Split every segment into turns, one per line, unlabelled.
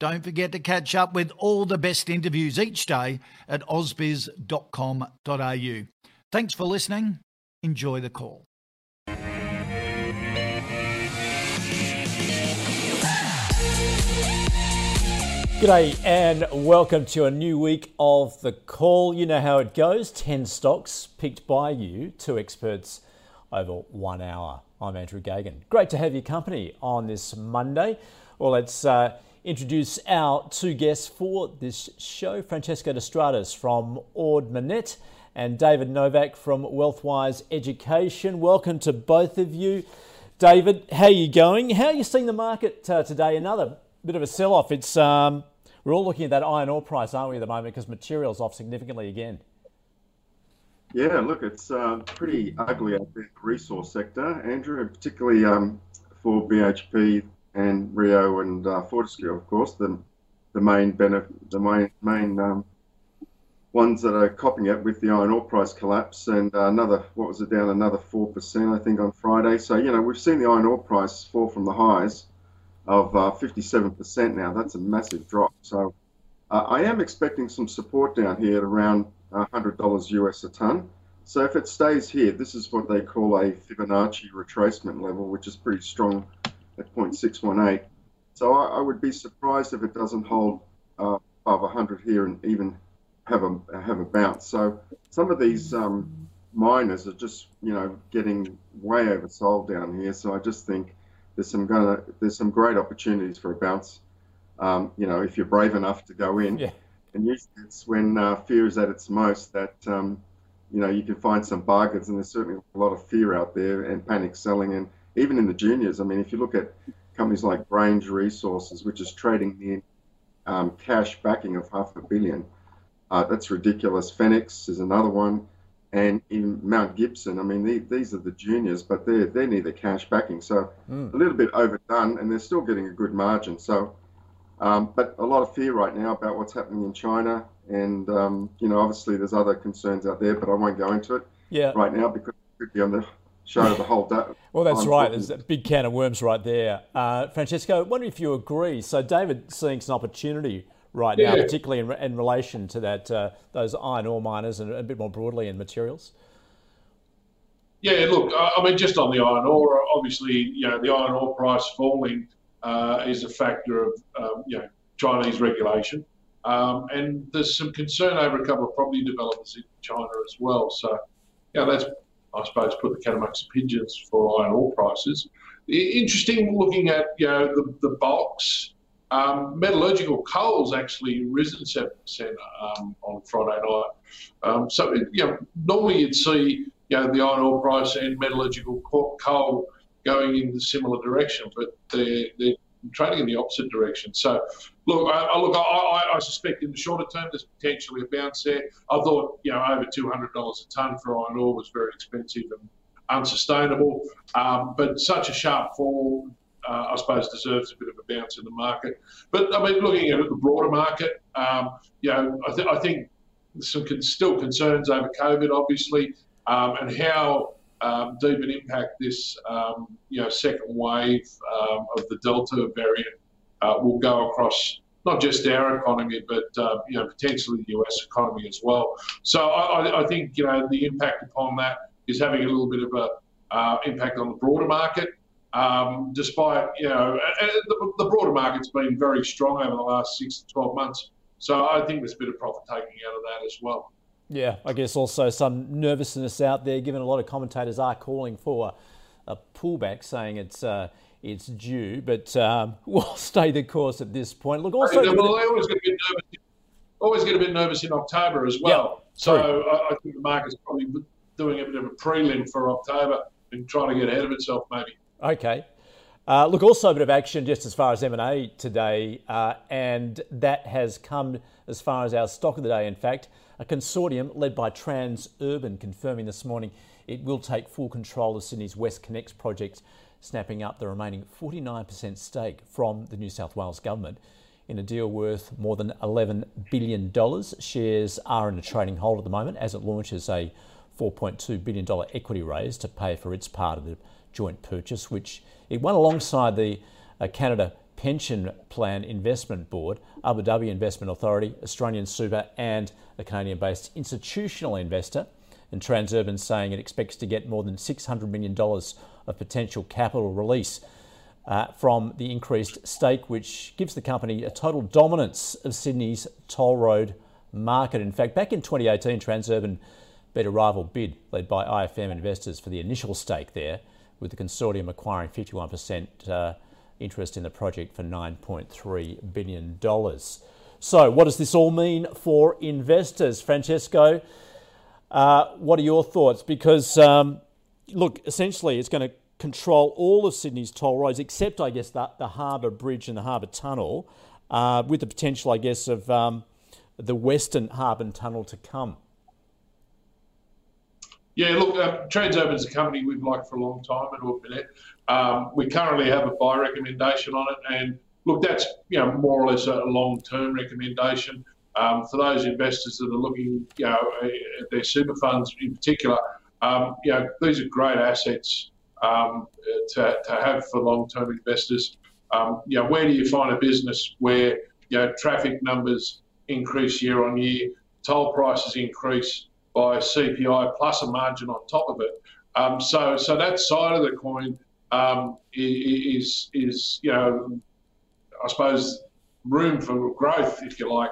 don't forget to catch up with all the best interviews each day at ausbiz.com.au. Thanks for listening. Enjoy the call.
G'day and welcome to a new week of The Call. You know how it goes 10 stocks picked by you, two experts over one hour. I'm Andrew Geoghegan. Great to have your company on this Monday. Well, let's. Uh, introduce our two guests for this show Francesco De Stradis from Ord Minnett and David Novac from Wealthwise Education. Welcome to both of you. David, how are you going? How are you seeing the market uh, today? Another bit of a sell off. It's um, We're all looking at that iron ore price, aren't we, at the moment, because materials off significantly again.
Yeah, look, it's uh, pretty ugly out there, the resource sector, Andrew, and particularly um, for BHP, and Rio and uh, Fortescue, of course, the the main benefit, the main main um, ones that are copping it with the iron ore price collapse, and uh, another what was it down another four percent, I think, on Friday. So you know we've seen the iron ore price fall from the highs of uh, 57% now. That's a massive drop. So uh, I am expecting some support down here at around $100 US a ton. So if it stays here, this is what they call a Fibonacci retracement level, which is pretty strong at 0.618. So I, I, would be surprised if it doesn't hold uh, above 100 here and even have a have a bounce. So some of these um, miners are just you know getting way oversold down here. So I just think there's some gonna there's some great opportunities for a bounce. Um, you know if you're brave enough to go in.
Yeah.
And usually it's when uh, fear is at its most that um, you know you can find some bargains, and there's certainly a lot of fear out there and panic selling and even in the juniors. I mean, if you look at companies like Grange Resources, which is trading near um, cash backing of half a billion, uh, that's ridiculous. Fenix is another one, and in Mount Gibson. I mean, they, these are the juniors, but they're they need the cash backing, so mm. a little bit overdone, and they're still getting a good margin. So, um, but a lot of fear right now about what's happening in China, and um, you know, obviously there's other concerns out there, but I won't go into it
yeah.
right now because it could be on the show the whole day.
Well, that's right. There's a big can of worms right there. Uh, Francesco, I wonder if you agree. So, David seeing an opportunity right yeah. now, particularly in, in relation to that uh, those iron ore miners and a bit more broadly in materials.
Yeah, look, I mean, just on the iron ore, obviously, you know, the iron ore price falling uh, is a factor of, um, you know, Chinese regulation. Um, and there's some concern over a couple of property developers in China as well. So, yeah, that's I suppose, put the cat amongst the pigeons for iron ore prices. Interesting looking at you know the, the bulks. Um, metallurgical coal's actually risen seven percent um, on Friday night. Um, so you know normally you'd see you know the iron ore price and metallurgical coal going in the similar direction, but they're, they're trading in the opposite direction. So, look, I, look, I, I, suspect in the shorter term there's potentially a bounce there. I thought, you know, over two hundred dollars a ton for iron ore was very expensive and unsustainable. Um, but such a sharp fall, uh, I suppose, deserves a bit of a bounce in the market. But I mean, looking at the broader market, um, you know, I, th- I think some con- still concerns over COVID, obviously, um, and how um, deep an impact this um, you know second wave um, of the Delta variant uh, will go across not just our economy, but uh, you know potentially the US economy as well. So I, I, think you know the impact upon that is having a little bit of a uh, impact on the broader market. Um, despite you know the, the, broader market's been very strong over the last six to twelve months. So I think there's a bit of profit taking out of that as well.
Yeah, I guess also some nervousness out there, given a lot of commentators are calling for a pullback, saying it's uh, it's due, but um, we'll stay the course at this point. Look, also,
well, they always get a bit nervous. Always get a bit nervous in October as well. so I, I, think the market's probably doing a bit of a prelim for October and trying to get ahead of itself, maybe.
Okay. Uh, look, also a bit of action just as far as M&A today, uh, and that has come as far as our stock of the day. In fact, a consortium led by Transurban confirming this morning it will take full control of Sydney's West WestConnex project, snapping up the remaining 49% stake from the New South Wales government in a deal worth more than $11 billion. Shares are in a trading hold at the moment as it launches a $4.2 billion equity raise to pay for its part of the joint purchase, which it won alongside the uh, Canada Pension Plan Investment Board, Abu Dhabi Investment Authority, Australian Super, and a Canadian based institutional investor and Transurban saying it expects to get more than $600 million of potential capital release uh, from the increased stake, which gives the company a total dominance of Sydney's toll road market. In fact, back in 2018, Transurban beat a rival bid led by IFM investors for the initial stake there, with the consortium acquiring 51% uh, interest in the project for $9.3 billion. So, what does this all mean for investors? Francesco, uh, what are your thoughts? Because, um, look, essentially it's going to control all of Sydney's toll roads, except, I guess, the, the Harbour Bridge and the Harbour Tunnel, uh, with the potential, I guess, of um, the Western Harbour Tunnel to come.
Yeah, look, uh, Transurban is a company we've liked for a long time, it. Um, we currently have a buy recommendation on it, and look, that's you know more or less a long-term recommendation. Um, for those investors that are looking, you know, at their super funds in particular, um, you know, these are great assets um, to, to have for long-term investors. Um, you know, where do you find a business where you know traffic numbers increase year on year, toll prices increase by CPI plus a margin on top of it? Um, so, so that side of the coin um, is is you know, I suppose room for growth, if you like.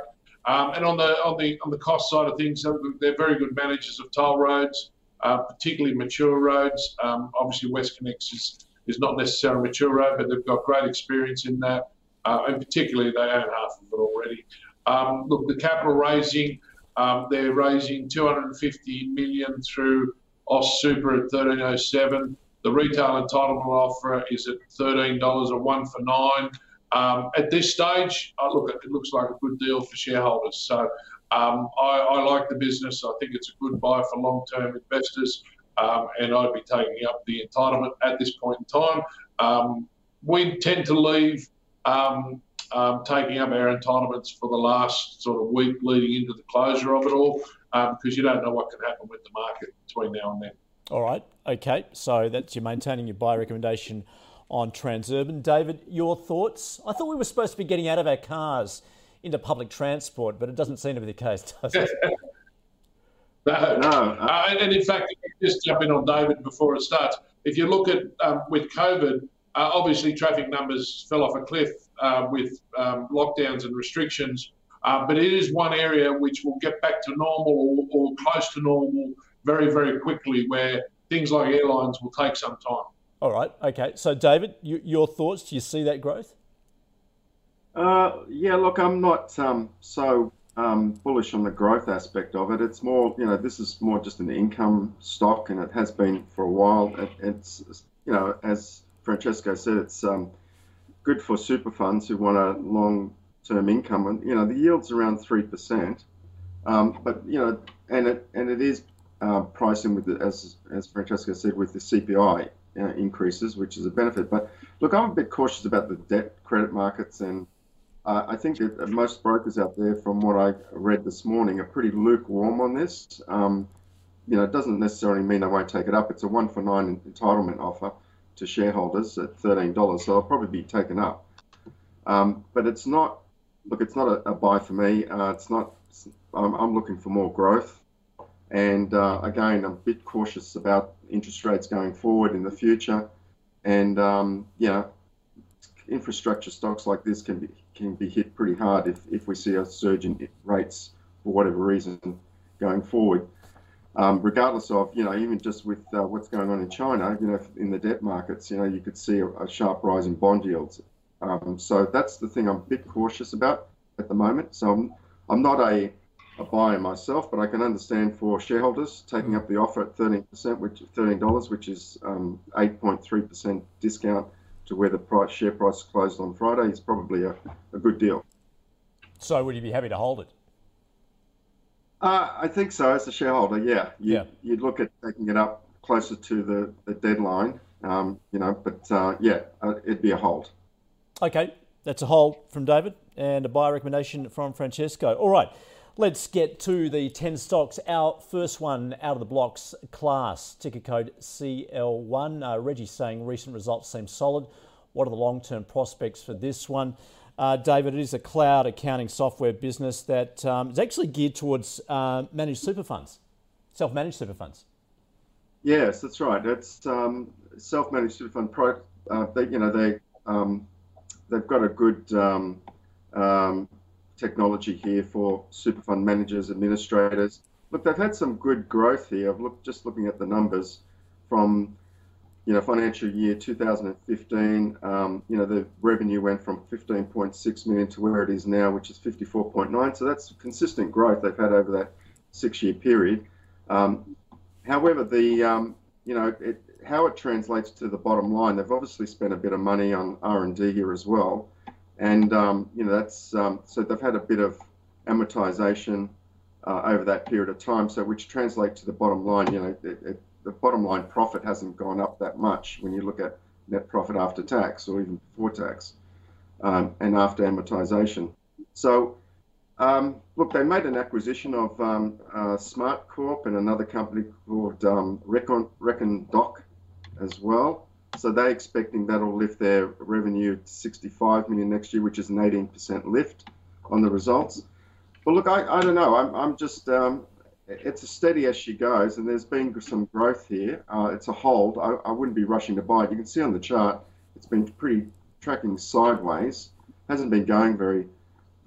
Um, and on the on the on the cost side of things, they're very good managers of toll roads, uh, particularly mature roads. Um, obviously, WestConnex is is not necessarily a mature road, but they've got great experience in that, uh, and particularly they own half of it already. Um, look, the capital raising, um, they're raising 250 million through AusSuper at 1307. The retail entitlement offer is at $13 or one for nine. Um, at this stage, look, it looks like a good deal for shareholders. So um, I, I, like the business. I think it's a good buy for long-term investors, um, and I'd be taking up the entitlement at this point in time. Um, we tend to leave um, um, taking up our entitlements for the last sort of week leading into the closure of it all, because you don't know what can happen with the market between now and then.
All right. Okay. So that's you maintaining your buy recommendation on Transurban. David, your thoughts? I thought we were supposed to be getting out of our cars into public transport, but it doesn't seem to be the case, does it?
no, no. Uh, and in fact, just jump in on David before it starts. If you look at um, with COVID, uh, obviously traffic numbers fell off a cliff uh, with um, lockdowns and restrictions, uh, but it is one area which will get back to normal or, or close to normal very, very quickly, where things like airlines will take some time.
All right. Okay. So, David, you, your thoughts? Do you see that growth?
Uh, yeah. Look, I'm not um, so um, bullish on the growth aspect of it. It's more, you know, this is more just an income stock, and it has been for a while. It, it's, you know, as Francesco said, it's um, good for super funds who want a long-term income, and you know, the yield's around three percent. Um, but you know, and it and it is uh, pricing with the, as as Francesco said, with the CPI uh, increases, which is a benefit. But look, I'm a bit cautious about the debt credit markets, and uh, I think that most brokers out there, from what I read this morning, are pretty lukewarm on this. Um, you know, it doesn't necessarily mean they won't take it up. It's a one for nine entitlement offer to shareholders at thirteen dollars, so I'll probably be taken up. Um, but it's not. Look, it's not a, a buy for me. Uh, it's not. I'm, I'm looking for more growth. And uh, again, I'm a bit cautious about interest rates going forward in the future. And, um, you know, infrastructure stocks like this can be can be hit pretty hard if, if we see a surge in rates for whatever reason going forward. Um, regardless of, you know, even just with uh, what's going on in China, you know, in the debt markets, you know, you could see a, a sharp rise in bond yields. Um, so that's the thing I'm a bit cautious about at the moment. So I'm, I'm not a, a buyer myself, but I can understand for shareholders taking up the offer at 13%, which $13, which is um, 8.3% discount to where the price, share price closed on Friday is probably a, a good deal.
So would you be happy to hold it?
Uh, I think so. As a shareholder, yeah, you,
Yeah.
you'd look at taking it up closer to the, the deadline, um, you know. But uh, yeah, uh, it'd be a hold.
Okay, that's a hold from David and a buy recommendation from Francesco. All right, let's get to the 10 stocks. Our first one out of the blocks, class, ticker code CL1. Uh, Reggie saying recent results seem solid. What are the long term prospects for this one? Uh, David, it is a cloud accounting software business that um, is actually geared towards uh, managed super funds, self managed super funds.
Yes, that's right. It's um, self-managed super fund. Uh, they, you know, they um, they've got a good um, um, technology here for super fund managers, administrators. Look, they've had some good growth here. I've looked just looking at the numbers from you know financial year 2015. Um, you know, the revenue went from 15.6 million to where it is now, which is 54.9. So that's consistent growth they've had over that six-year period. Um, however, the um, you know it, how it translates to the bottom line, they've obviously spent a bit of money on R and D here as well, and um, you know that's um, so they've had a bit of amortization uh, over that period of time, so which translates to the bottom line. You know, it, it, the bottom line profit hasn't gone up that much when you look at net profit after tax or even before tax, um, and after amortization. So um, look, they made an acquisition of um, uh, Smart Corp and another company called um, Reckon, Reckon Doc as well. So they're expecting that'll lift their revenue to 65 million next year, which is an 18% lift on the results. But look, I, I don't know. I'm, I'm just, um, it's a steady as she goes, and there's been some growth here. Uh, it's a hold. I, I wouldn't be rushing to buy it. You can see on the chart, it's been pretty tracking sideways. Hasn't been going very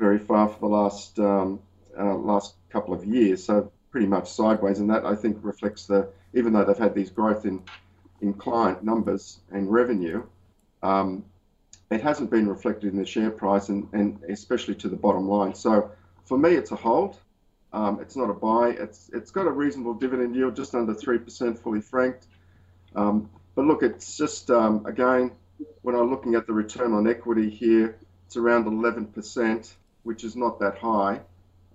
very far for the last um, uh, last couple of years, so pretty much sideways. And that I think reflects the even though they've had these growth in in client numbers and revenue, um, it hasn't been reflected in the share price and, and especially to the bottom line. So for me, it's a hold. Um, it's not a buy. It's it's got a reasonable dividend yield, just under three percent, fully franked. Um, but look, it's just um, again when I'm looking at the return on equity here, it's around 11 percent which is not that high.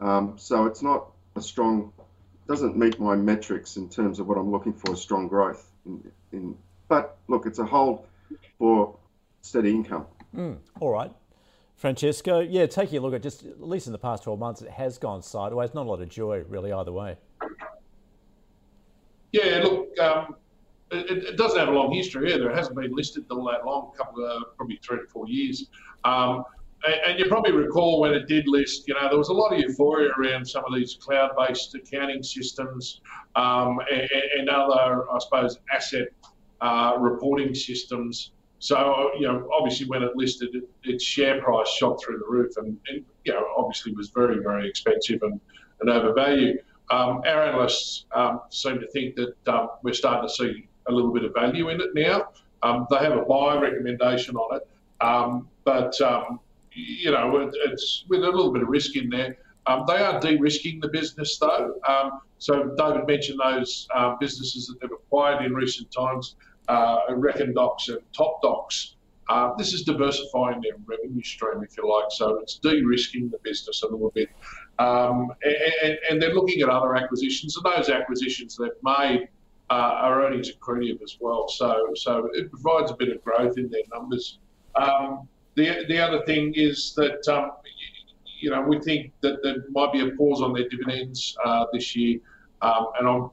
Um, so it's not a strong, doesn't meet my metrics in terms of what I'm looking for, strong growth. In, in but look, it's a hold for steady income.
Mm, all right. Francesco, yeah, taking a look at just at least in the past 12 months, it has gone sideways. Not a lot of joy, really, either way.
Yeah, look, um, it, it, doesn't have a long history either. It hasn't been listed all that long, a couple of probably three to four years. Um, and you probably recall when it did list, you know, there was a lot of euphoria around some of these cloud-based accounting systems um, and, and, other, I suppose, asset uh, reporting systems. So, you know, obviously when it listed, it, its share price shot through the roof and, and, you know, obviously was very, very expensive and, and overvalued. Um, our analysts um, seem to think that um, we're starting to see a little bit of value in it now. Um, they have a buy recommendation on it, um, but um, you know, it, it's with a little bit of risk in there. Um, they are de-risking the business, though. Um, so David mentioned those uh, businesses that they've acquired in recent times, uh, Docs and Top Docs. Uh, this is diversifying their revenue stream, if you like. So it's de-risking the business a little bit, um, and, and, they're looking at other acquisitions, and those acquisitions they've made uh, are earnings accretive as well. So so it provides a bit of growth in their numbers. Um, the, the other thing is that, um, you know, we think that there might be a pause on their dividends uh, this year. Um, and I'm,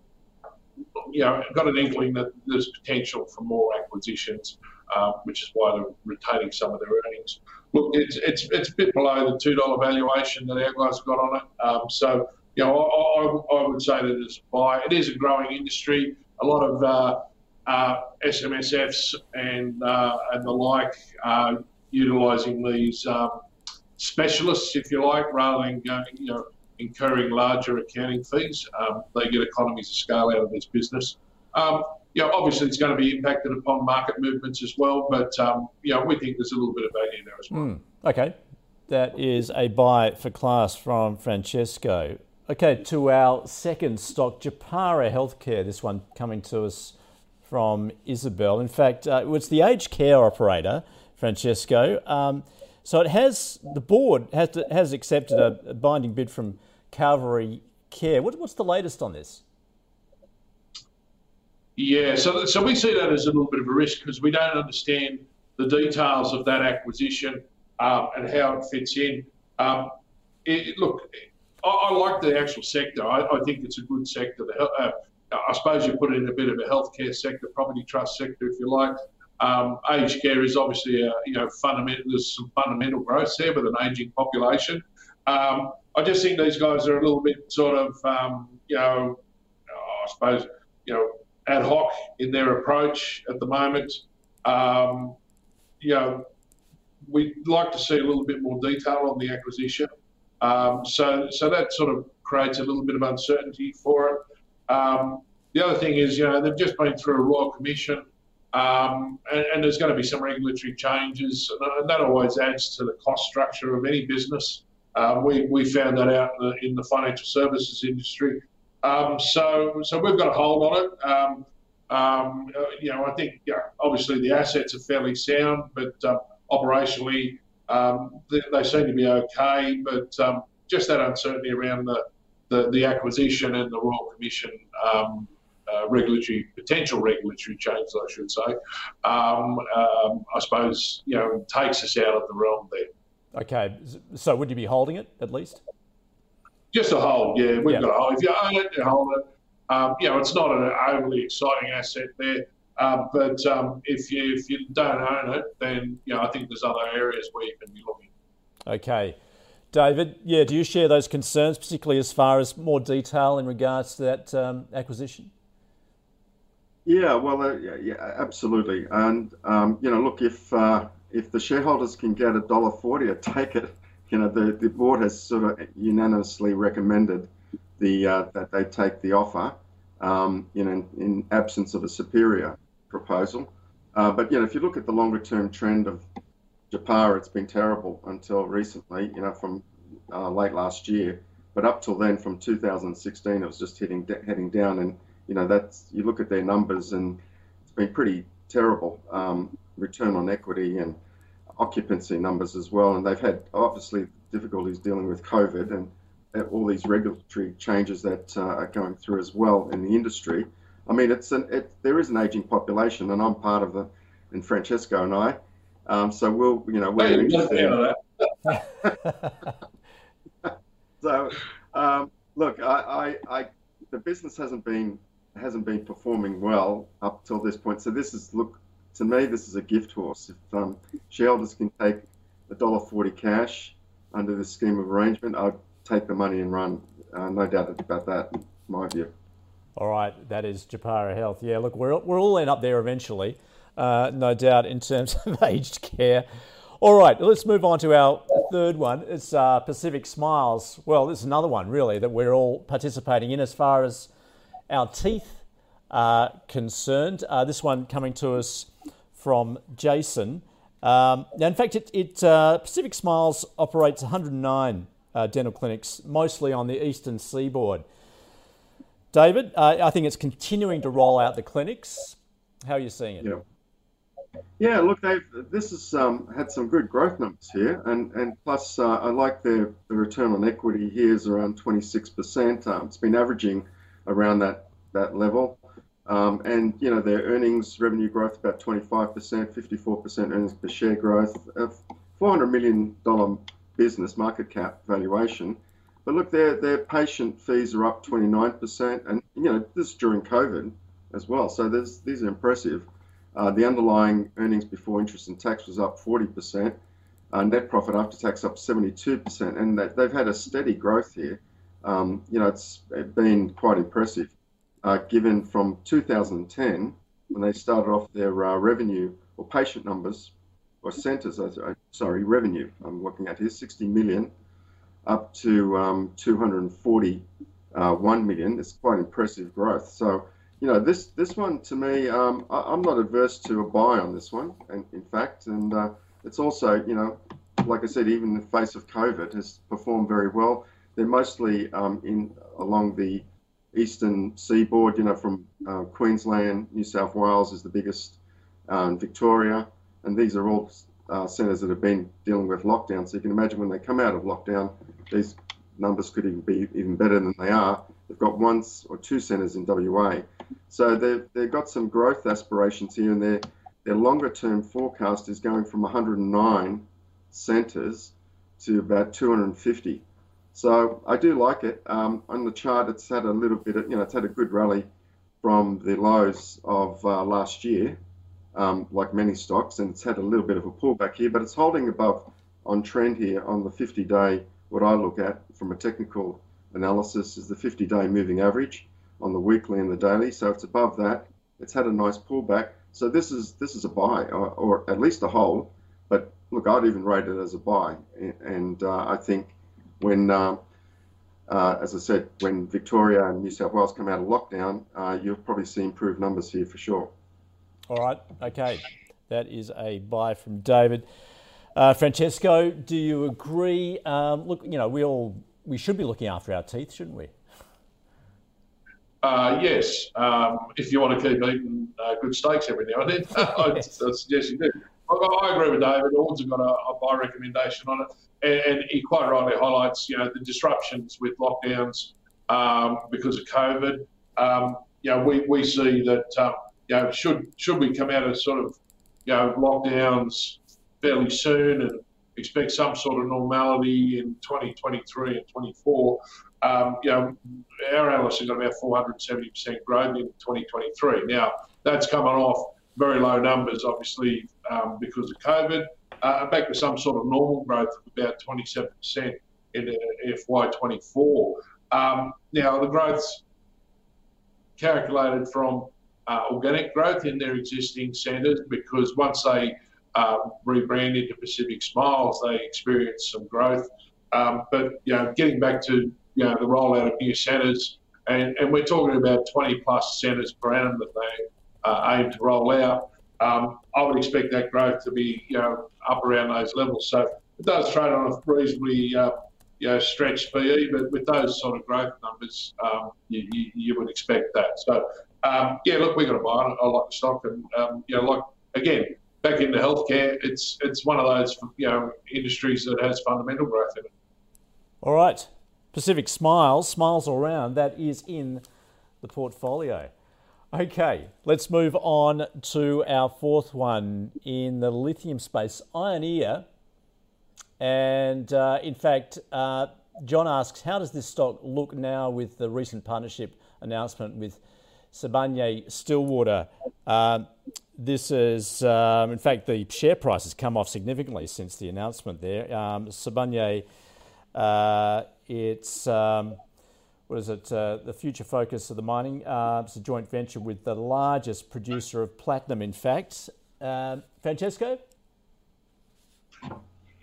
you know, got an inkling that there's potential for more acquisitions, uh, which is why they're retaining some of their earnings. Look, it's, it's, it's a bit below the $2 valuation that our guys got on it. Um, so, you know, I, I, I, would say that it's a buy. It is a growing industry. A lot of uh, uh, SMSFs and uh, and the like uh, utilising these um, specialists, if you like, rather than going, you know, incurring larger accounting fees. Um, they get economies of scale out of this business. Um, you know, obviously it's going to be impacted upon market movements as well, but um, you know, we think there's a little bit of value there as well. Mm,
okay, that is a buy for class from Francesco. Okay, to our second stock, Japara Healthcare. This one coming to us from Isabel. In fact, uh, it's the aged care operator, Francesco. Um, so it has the board has to, has accepted a, a, binding bid from Calvary Care. What, what's the latest on this?
Yeah, so so we see that as a little bit of a risk because we don't understand the details of that acquisition um, and how it fits in. Um, it, look, I, I, like the actual sector. I, I, think it's a good sector. The, uh, I suppose you put it in a bit of a healthcare sector, property trust sector, if you like. Um, aged care is obviously a, you know fundamental. There's some fundamental growth there with an aging population. Um, I just think these guys are a little bit sort of um, you know I suppose you know ad hoc in their approach at the moment. Um, you know we'd like to see a little bit more detail on the acquisition. Um, so so that sort of creates a little bit of uncertainty for it. Um, the other thing is, you know, they've just been through a royal commission. Um, and, and, there's going to be some regulatory changes, and that always adds to the cost structure of any business. Uh, we, we found that out in the, in the financial services industry. Um, so so we've got a hold on it. Um, um, uh, you know, I think yeah, obviously the assets are fairly sound, but uh, operationally um, they, they, seem to be okay. But just that uncertainty around the, the, the, acquisition and the Royal Commission uh, regulatory potential regulatory changes, I should say, um, um, I suppose you know takes us out of the realm there.
Okay, so would you be holding it at least?
Just a hold, yeah. We've got a hold. If you own it, you hold it. Um, you know, it's not an overly exciting asset there. Um, but um, if you if you don't own it, then you know I think there's other areas where you can be looking.
Okay, David. Yeah, do you share those concerns, particularly as far as more detail in regards to that um, acquisition?
Yeah, well, uh, yeah, yeah, absolutely. And um, you know, look, if uh, if the shareholders can get a dollar forty, I take it. You know, the, the board has sort of unanimously recommended the uh, that they take the offer. Um, you know, in, absence of a superior proposal. Uh, but you know, if you look at the longer term trend of Japara, it's been terrible until recently. You know, from uh, late last year. But up till then, from 2016, it was just heading heading down and you know, that's you look at their numbers and it's been pretty terrible um, return on equity and occupancy numbers as well. And they've had obviously difficulties dealing with COVID and all these regulatory changes that uh, are going through as well in the industry. I mean, it's an it, there is an aging population, and I'm part of the, and Francesco and I. Um, so we'll, you know, we're interested. so, um, look, I, I, I, the business hasn't been hasn't been performing well up till this point. So this is look to me this is a gift horse. If um, shareholders can take a dollar forty cash under this scheme of arrangement, I'd take the money and run. Uh, no doubt about that. in My view.
All right, that is Japara Health. Yeah, look, we're we're all end up there eventually, uh, no doubt in terms of aged care. All right, let's move on to our third one. It's uh, Pacific Smiles. Well, this is another one really that we're all participating in as far as our teeth are concerned. Uh, this one coming to us from Jason. Um, now, in fact, it, it uh, Pacific Smiles operates 109 uh, dental clinics, mostly on the eastern seaboard. David, uh, I think it's continuing to roll out the clinics. How are you seeing it?
Yeah. Yeah, look, they've this has um, had some good growth numbers here, and and plus uh, I like their the return on equity here is around 26%. Um, it's been averaging around that that level. Um, and you know their earnings revenue growth about 25%, 54% earnings per share growth, a 400 million dollar business market cap valuation. But look, their their patient fees are up 29%, and you know this is during COVID as well. So there's these are impressive. Uh, the underlying earnings before interest and tax was up 40%. Uh, net profit after tax up 72%, and they've had a steady growth here um, you know, it's been quite impressive. Uh, given from 2010, when they started off their uh, revenue or patient numbers or centres, sorry, revenue. I'm looking at here, 60 million up to um, 241 million. It's quite impressive growth. So, you know, this this one to me, um, I, am not averse to a buy on this one. And in fact, and uh, it's also, you know, like I said, even in the face of COVID, has performed very well. They're mostly um, in along the eastern seaboard, you know, from uh, Queensland, New South Wales is the biggest, um, Victoria, and these are all uh, centres that have been dealing with lockdown. So you can imagine when they come out of lockdown, these numbers could even be even better than they are. They've got one or two centres in WA, so they've they've got some growth aspirations here, and their their longer term forecast is going from 109 centres to about 250. So I do like it. Um, on the chart, it's had a little bit of, you know, it's had a good rally from the lows of uh, last year, um, like many stocks, and it's had a little bit of a pullback here, but it's holding above on trend here on the 50 day. What I look at from a technical analysis is the 50 day moving average on the weekly and the daily. So it's above that. It's had a nice pullback. So this is this is a buy or, or at least a hold. But look, I'd even rate it as a buy, and uh, I think when, um, uh, as I said, when Victoria and New South Wales come out of lockdown, uh, you'll probably see improved numbers here for sure.
All right, okay. That is a buy from David. Uh, Francesco, do you agree? Um, look, you know, we all we should be looking after our teeth, shouldn't we?
Uh, yes, um, if you want to keep eating uh, good steaks every now and then, I, suggest you do. I, agree with David. Ords have got a, a buy recommendation on it and, and, he quite rightly highlights, you know, the disruptions with lockdowns um, because of COVID. Um, you know, we, we see that, um, you know, should should we come out of sort of, you know, lockdowns fairly soon and expect some sort of normality in 2023 and 24, um, you know, our analysts have got about 470% growth in 2023. Now, that's coming off very low numbers, obviously, um, because of COVID uh, back to some sort of normal growth of about 27% in FY24. Um, now, the growth's calculated from uh, organic growth in their existing centres because once they um, rebrand into Pacific Smiles, they experience some growth. Um, but you know, getting back to you know the rollout of new centres, and, and we're talking about 20 plus centres per annum that they uh, aim to roll out. Um, I would expect that growth to be you know up around those levels. So it does trade on a reasonably uh, you know, stretched PE, but with those sort of growth numbers, um, you, you, you, would expect that. So um, yeah, look, we got to buy it. I like the stock, and um, you know, like again, back into healthcare, it's it's one of those you know industries that has fundamental growth in it.
All right, Pacific Smiles, smiles all round. That is in the portfolio. Okay, let's move on to our fourth one in the lithium space, Ioneer. And uh, in fact, uh, John asks, how does this stock look now with the recent partnership announcement with Sibanye Stillwater? Uh, this is, um, in fact, the share price has come off significantly since the announcement there. Um, uh, it's. Um, what is it? Uh, the future focus of the mining. Uh, it's a joint venture with the largest producer of platinum, in fact. Uh, Francesco?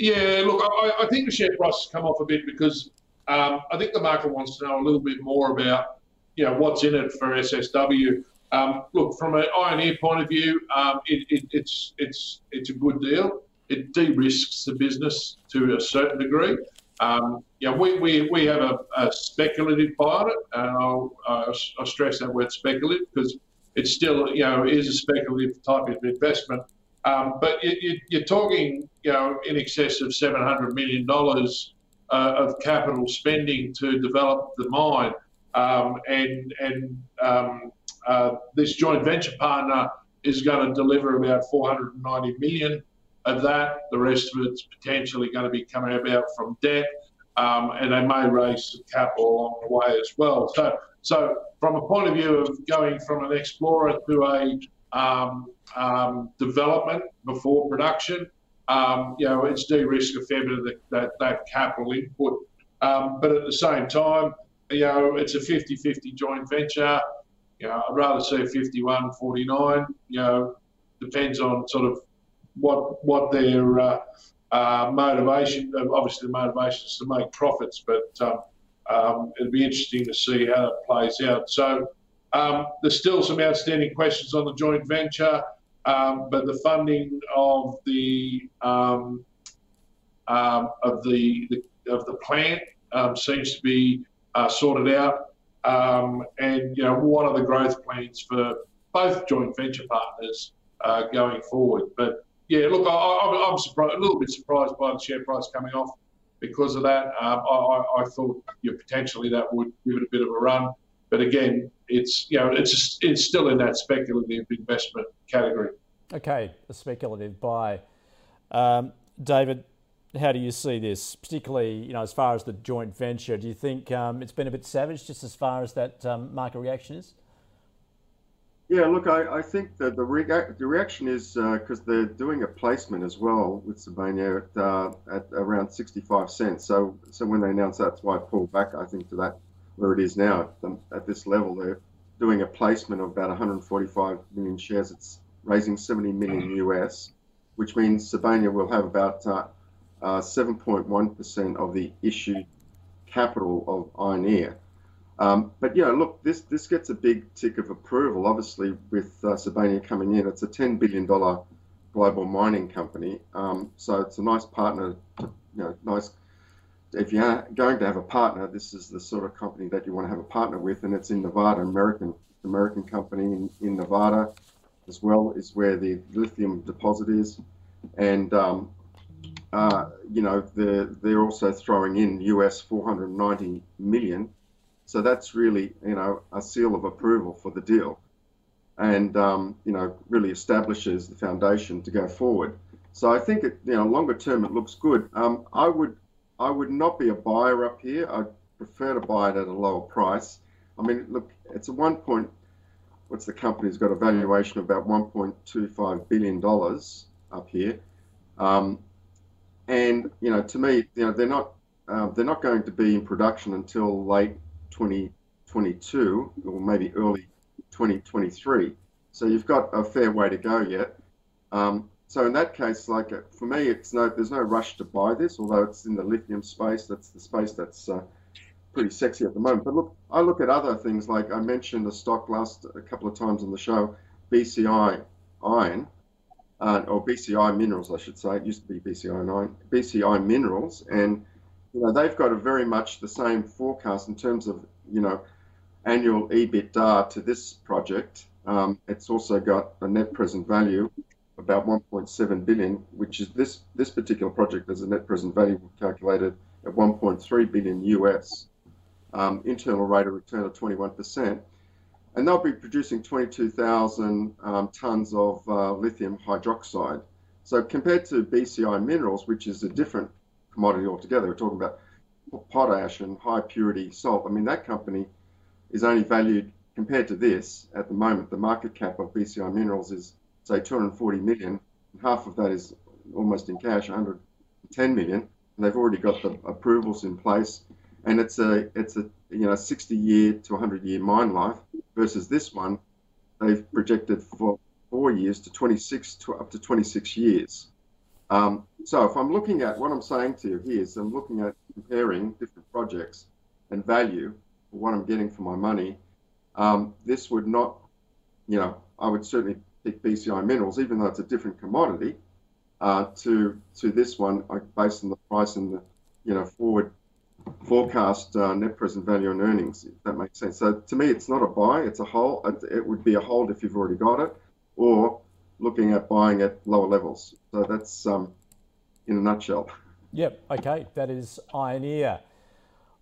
Yeah, look, I, I, think the share price has come off a bit because um, I think the market wants to know a little bit more about, you know, what's in it for SSW. Um, look, from an Ioneer point of view, um, it, it, it's it's it's a good deal. It de-risks the business to a certain degree. Um, yeah, we, we, we have a, a speculative buy it, uh, I'll stress that word speculative because it still, you know, is a speculative type of investment. Um, but it, you're talking, you know, in excess of $700 million uh, of capital spending to develop the mine. Um, and and um, uh, this joint venture partner is going to deliver about 490 million of that. The rest of it's potentially going to be coming about from debt, um, and they may raise some capital along the way as well. So, so from a point of view of going from an explorer to a um, um, development before production, um, you know, it's de-risk a fair bit of the, that, that capital input. Um, but at the same time, you know, it's a 50-50 joint venture. You know, I'd rather see 51-49. You know, depends on sort of what what their uh, uh, motivation. Obviously, the motivation is to make profits, but um, um, it'll be interesting to see how it plays out. So um, there's still some outstanding questions on the joint venture, um, but the funding of the um, um, of the, the, of the plant seems to be uh, sorted out. and you know, what are the growth plans for both joint venture partners uh, going forward? But yeah, look, I, am surprised, a little bit surprised by the share price coming off because of that. Um, I, I, thought you potentially that would give it a bit of a run, but again, it's you know it's it's still in that speculative investment category.
Okay, a speculative buy. Um, David, how do you see this, particularly you know as far as the joint venture? Do you think um, it's been a bit savage, just as far as that um, market reaction is?
Yeah, look, I, I think that the, rea- the reaction is because uh, they're doing a placement as well with Sibanye at, uh, at around 65 cents. So, so when they announced that's why I pulled back, I think, to that where it is now at, this level. They're doing a placement of about 145 million shares. It's raising 70 million US, which means Sibanye will have about uh, 7.1% uh, of the issued capital of Ioneer. Um, but yeah, look, this this gets a big tick of approval. Obviously, with uh, Sibanye coming in, it's a ten billion dollar global mining company. Um, so it's a nice partner. To, you know, nice. If you're going to have a partner, this is the sort of company that you want to have a partner with, and it's in Nevada, American American company in, in Nevada, as well is where the lithium deposit is, and um, uh, you know they're they're also throwing in US 490 million so that's really, you know, a seal of approval for the deal, and um, you know, really establishes the foundation to go forward. So I think, it, you know, longer term it looks good. Um, I would, I would not be a buyer up here. I'd prefer to buy it at a lower price. I mean, look, it's a one point. What's the company's got a valuation of about 1.25 billion dollars up here, um, and you know, to me, you know, they're not, uh, they're not going to be in production until late 2022 or maybe early 2023. So you've got a fair way to go yet. Um, so in that case, like uh, for me, it's no, there's no rush to buy this, although it's in the lithium space. That's the space that's uh, pretty sexy at the moment. But look, I look at other things like I mentioned a stock last a couple of times on the show, BCI Iron, uh, or BCI Minerals, I should say. It used to be BCI Iron, BCI Minerals, and you know, they've got a very much the same forecast in terms of, you know, annual EBITDA to this project. Um, it's also got a net present value about 1.7 billion, which is this this particular project has a net present value calculated at 1.3 billion US, um, internal rate of return of 21%, and they'll be producing 22,000 um, tons of uh, lithium hydroxide. So compared to BCI Minerals, which is a different commodity altogether. We're talking about potash and high purity salt. I mean, that company is only valued compared to this at the moment. The market cap of BCI Minerals is say 240 million. And half of that is almost in cash, 110 million. And they've already got the approvals in place, and it's a it's a you know 60 year to 100 year mine life versus this one. They've projected for four years to 26 to up to 26 years. Um, so if I'm looking at what I'm saying to you here is I'm looking at comparing different projects and value for what I'm getting for my money. Um, this would not, you know, I would certainly pick BCI Minerals, even though it's a different commodity, uh, to to this one based on the price and the, you know, forward forecast uh, net present value and earnings. If that makes sense. So to me, it's not a buy; it's a hold. It would be a hold if you've already got it, or looking at buying at lower levels. So that's um, in a nutshell.
Yep. Okay. That is Ioneer.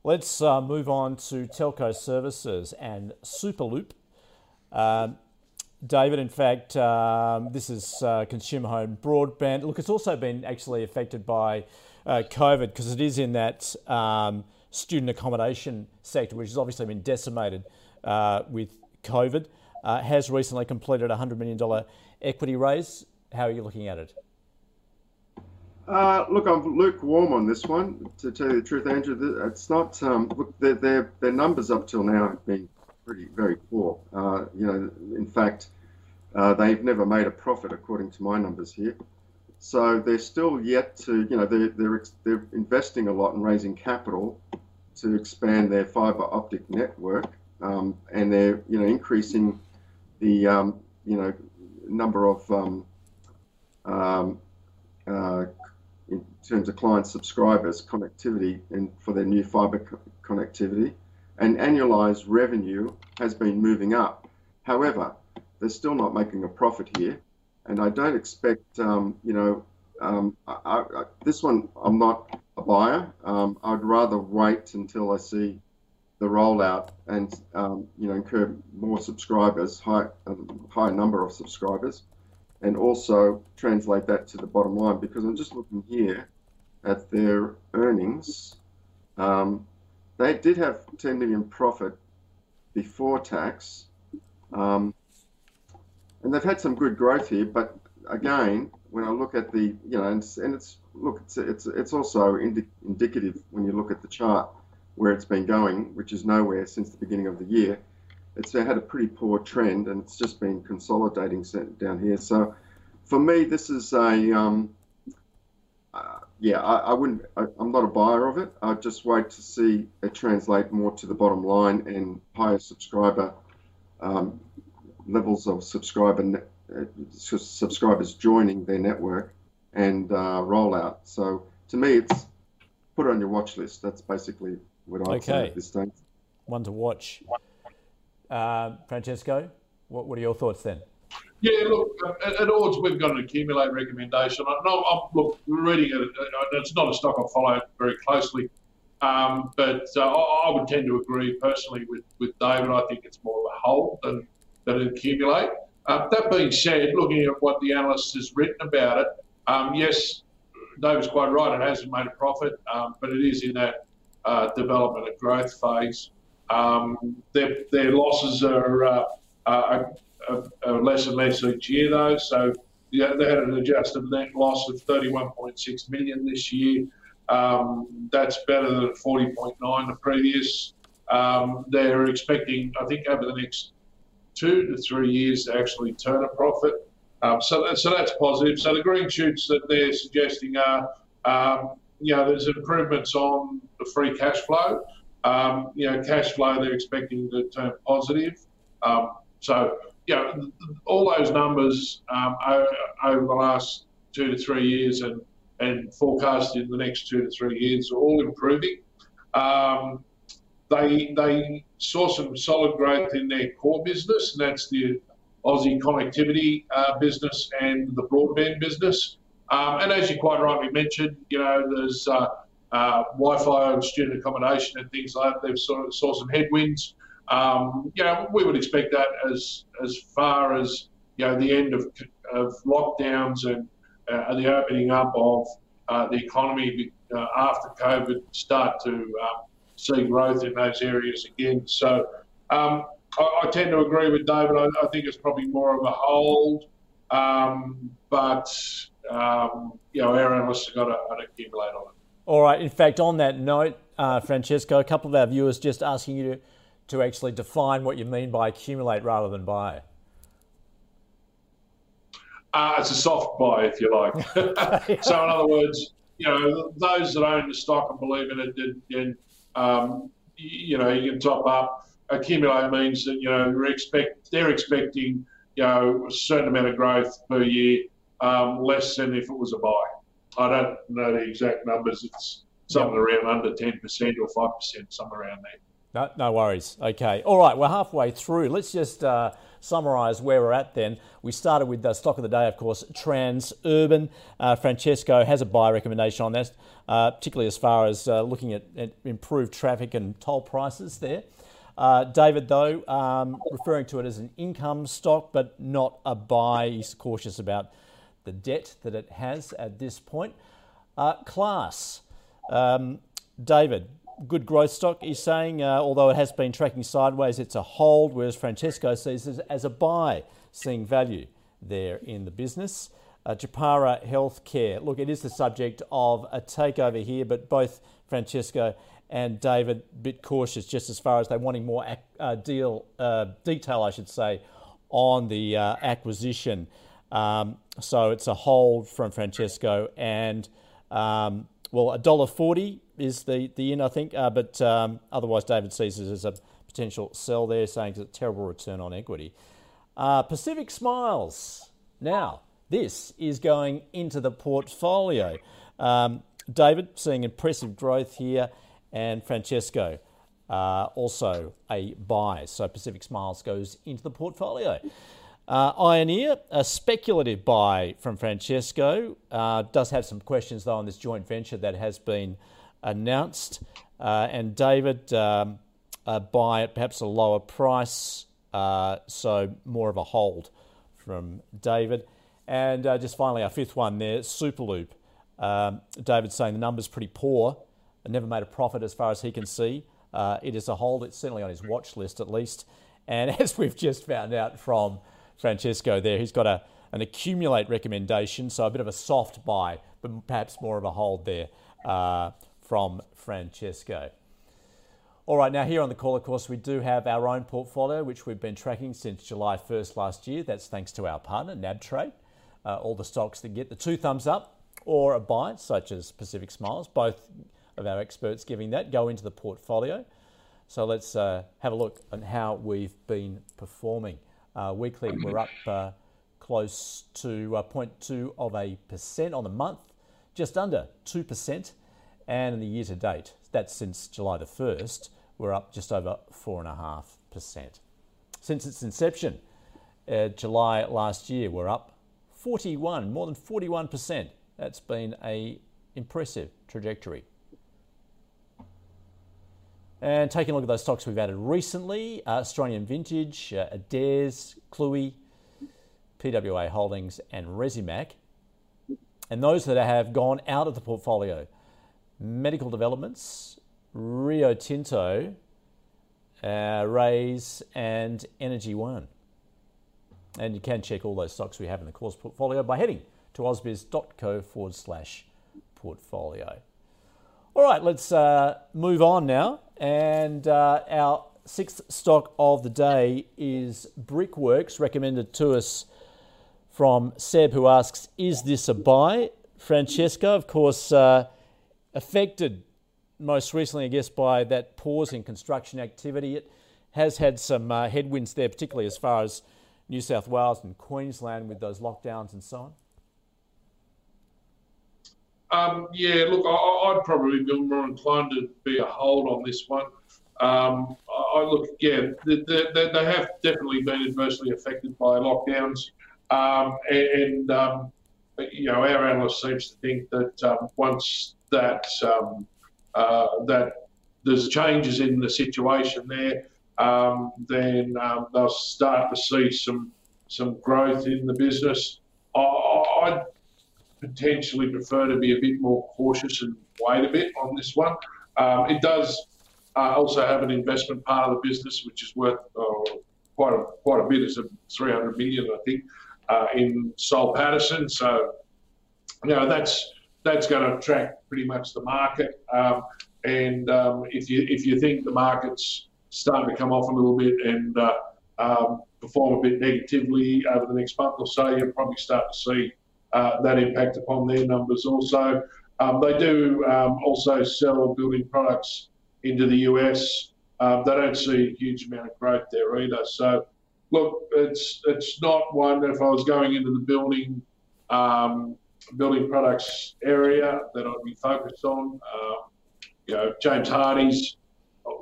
Let's uh, move on to telco services and Superloop. Um, David, in fact, um, this is uh, consumer home broadband. Look, it's also been actually affected by uh, COVID because it is in that um, student accommodation sector, which has obviously been decimated uh, with COVID. Uh, has recently completed a $100 million equity raise. How are you looking at it?
Uh, look, I'm lukewarm on this one. To tell you the truth, Andrew, it's not. Um, look, their, their, their numbers up till now have been pretty very poor. Uh, you know, in fact, uh, they've never made a profit according to my numbers here. so they're still yet to, you know, they're, they're, they're investing a lot in raising capital to expand their fiber optic network, um, and they're, you know, increasing the, um, you know, number of um, um, uh, in terms of client subscribers connectivity and for their new fiber co- connectivity. And annualized revenue has been moving up. However they're still not making a profit here. And i don't expect um, you know um, I, I, this one i'm not a buyer. Um, i'd rather wait until i see the rollout and um, you know incur more subscribers high um, high number of subscribers and also translate that to the bottom line because I'm just looking here at their earnings. Um, they did have 10 million profit before tax, um, and they've had some good growth here. But again, when I look at the, you know, and it's, and it's look, it's it's it's also indi- indicative when you look at the chart where it's been going, which is nowhere since the beginning of the year it's had a pretty poor trend and it's just been consolidating down here. So for me, this is a, um, uh, yeah, I, I wouldn't, I, am not a buyer of it. I'd just wait to see it translate more to the bottom line and higher subscriber um, levels of subscriber uh, subscribers joining their network and uh, rollout. So to me, it's put it on your watch list. That's basically what I'd okay. say at this stage.
One to watch. Uh, Francesco, what, what are your thoughts then?
Yeah, look, at, at Ords, we've got an accumulate recommendation. I, no, I'm, look, we're reading it, it's not a stock I follow very closely, um, but uh, I, would tend to agree personally with, with David. I think it's more of a hold than, than an accumulate. Uh, that being said, looking at what the analyst has written about it, um, yes, David's quite right. It hasn't made a profit, um, but it is in that uh, development and growth phase. Um, their, their losses are, uh, are, are, less and less each year, though. So yeah, they had an adjusted net loss of 31.6 million this year. Um, that's better than 40.9 the previous. Um, they're expecting, I think, over the next two to three years to actually turn a profit. Um, so, that, so that's positive. So the green shoots that they're suggesting are, um, you know, there's improvements on the free cash flow. Um, you know, cash flow they're expecting to turn positive. Um, so, you know, all those numbers um, over the last two to three years and, and forecast in the next two to three years are all improving. Um, they, they saw some solid growth in their core business, and that's the Aussie connectivity uh, business and the broadband business. Um, and as you quite rightly mentioned, you know, there's uh, uh, Wi-Fi and student accommodation and things like that. They've sort of saw some headwinds. Um, you know, we would expect that as as far as you know the end of, of lockdowns and uh, the opening up of uh, the economy uh, after COVID start to um, see growth in those areas again. So um, I, I, tend to agree with David. I, I, think it's probably more of a hold, um, but um, you know our analysts have got to, to accumulate on it.
All right. In fact, on that note, uh, Francesco, a couple of our viewers just asking you to, to actually define what you mean by accumulate rather than buy.
Uh, it's a soft buy, if you like. so, in other words, you know, those that own the stock and believe in it, then, um, you know, you can top up. Accumulate means that you know they're expect they're expecting you know a certain amount of growth per year, um, less than if it was a buy. I don't know the exact numbers. It's something around under 10% or 5%, somewhere around there.
No, no worries. Okay. All right. We're halfway through. Let's just uh, summarise where we're at then. We started with the stock of the day, of course, Transurban. Uh, Francesco has a buy recommendation on that, uh, particularly as far as uh, looking at, at, improved traffic and toll prices there. Uh, David, though, um, referring to it as an income stock, but not a buy. He's cautious about the debt that it has at this point. Uh, class, um, David, good growth stock. He's saying, uh, although it has been tracking sideways, it's a hold, whereas Francesco sees it as a buy, seeing value there in the business. Uh, Japara Healthcare. Look, it is the subject of a takeover here, but both Francesco and David a bit cautious just as far as they're wanting more ac- uh, deal uh, detail, I should say, on the uh, acquisition. Um, so it's a hold from Francesco, and um, well, a dollar forty is the the in, I think, uh, but um, otherwise David sees it as a potential sell there, saying it's a terrible return on equity. Uh, Pacific Smiles. Now, this is going into the portfolio. Um, David seeing impressive growth here, and Francesco uh, also a buy. So Pacific Smiles goes into the portfolio. Uh, Ioneer, a speculative buy from Francesco. Uh, does have some questions though on this joint venture that has been announced. Uh, and David, um, a buy at perhaps a lower price, uh, so more of a hold from David. And uh, just finally, our fifth one there, Superloop. Um, David's saying the number's pretty poor. Never made a profit as far as he can see. Uh, it is a hold. It's certainly on his watch list at least. And as we've just found out from Francesco there, he's got a, an accumulate recommendation, so a bit of a soft buy, but perhaps more of a hold there uh, from Francesco. All right, now here on the call, of course, we do have our own portfolio, which we've been tracking since July 1st last year. That's thanks to our partner, NabTrade. Uh, all the stocks that get the two thumbs up or a buy, such as Pacific Smiles, both of our experts giving that, go into the portfolio. So let's uh, have a look at how we've been performing. Uh, weekly, we're up uh, close to uh, 0.2 of a percent on the month, just under 2%. And in the year to date, that's since July the 1st, we're up just over 4.5%. Since its inception, uh, July last year, we're up 41, more than 41%. That's been a impressive trajectory. And taking a look at those stocks we've added recently, uh, Australian Vintage, uh, Adairs, Cluey, PWA Holdings and Resimac. And those that have gone out of the portfolio, Medical Developments, Rio Tinto, uh, Raise and Energy One. And you can check all those stocks we have in the course portfolio by heading to ausbiz.co forward slash portfolio. All right, let's uh, move on now. And uh, our sixth stock of the day is Brickworks, recommended to us from Seb, who asks, Is this a buy? Francesco, of course, uh, affected most recently, I guess, by that pause in construction activity. It has had some uh, headwinds there, particularly as far as New South Wales and Queensland with those lockdowns and so on.
Um, yeah, look, I, would probably be more inclined to be a hold on this one. Um, I look, yeah, they, they, they, have definitely been adversely affected by lockdowns, um, and, um, you know, our analyst seems to think that um, once that um, uh, that there's changes in the situation there, then they'll start to see some some growth in the business. I, I potentially prefer to be a bit more cautious and wait a bit on this one. Um, it does uh, also have an investment part of the business, which is worth uh, quite a quite a bit. It's a 300 million, I think, uh, in Soul Pattinson. So, you know, that's that's going to track pretty much the market. Um, and um, if you if you think the market's starting to come off a little bit and uh, um, perform a bit negatively over the next month or so, you'll probably start to see uh, that impact upon their numbers also. Um, they do um, also sell building products into the US. Um, they don't see a huge amount of growth there either. So, look, it's it's not one. If I was going into the building um, building products area that I'd be focused on, um, you know, James Hardie's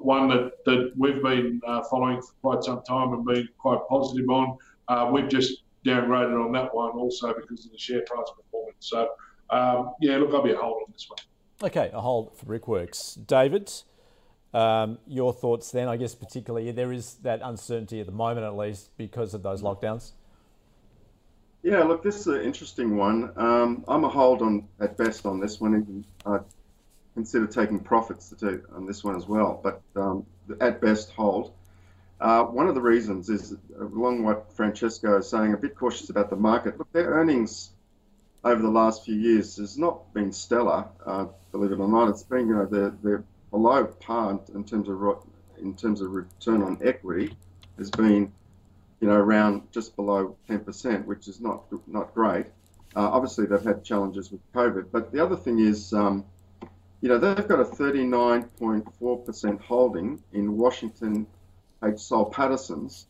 one that, that we've been uh, following for quite some time and been quite positive on. Uh, we've just downgraded on that one also because of the share price performance. So, um, yeah, look, I'll be a hold on this one.
Okay, a hold for Brickworks. David, um, your thoughts then? I guess particularly there is that uncertainty at the moment, at least, because of those lockdowns.
Yeah, look, this is an interesting one. Um, I'm a hold on at best on this one. I consider taking profits to do on this one as well, but um, at best hold. Uh, one of the reasons is, along what Francesco is saying, a bit cautious about the market. Look, their earnings over the last few years has not been stellar, uh, believe it or not. It's been, you know, they're, they're below par in terms of in terms of return on equity. Has been you know, around just below 10%, which is not not great. Uh, obviously, they've had challenges with COVID, but the other thing is, um, you know, they've got a 39.4% holding in Washington H. Soul Pattinson's,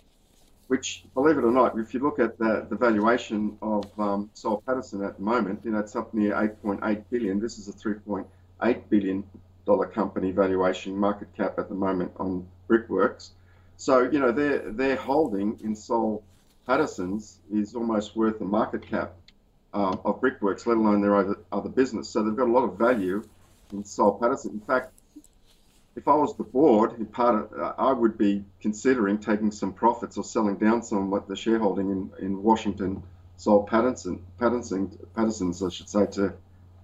which, believe it or not, if you look at the, the valuation of um, Soul Pattinson at the moment, you know, it's up near 8.8 billion. This is a 3.8 billion dollar company valuation market cap at the moment on Brickworks. So, you know, their their holding in Soul Pattinson's is almost worth the market cap um, of Brickworks, let alone their other, other business. So they've got a lot of value in Soul Pattinson. In fact, if I was the board, part of, I would be considering taking some profits or selling down some of the shareholding in, in Washington Soul Pattinson, Pattinson, Pattinson's, I should say, to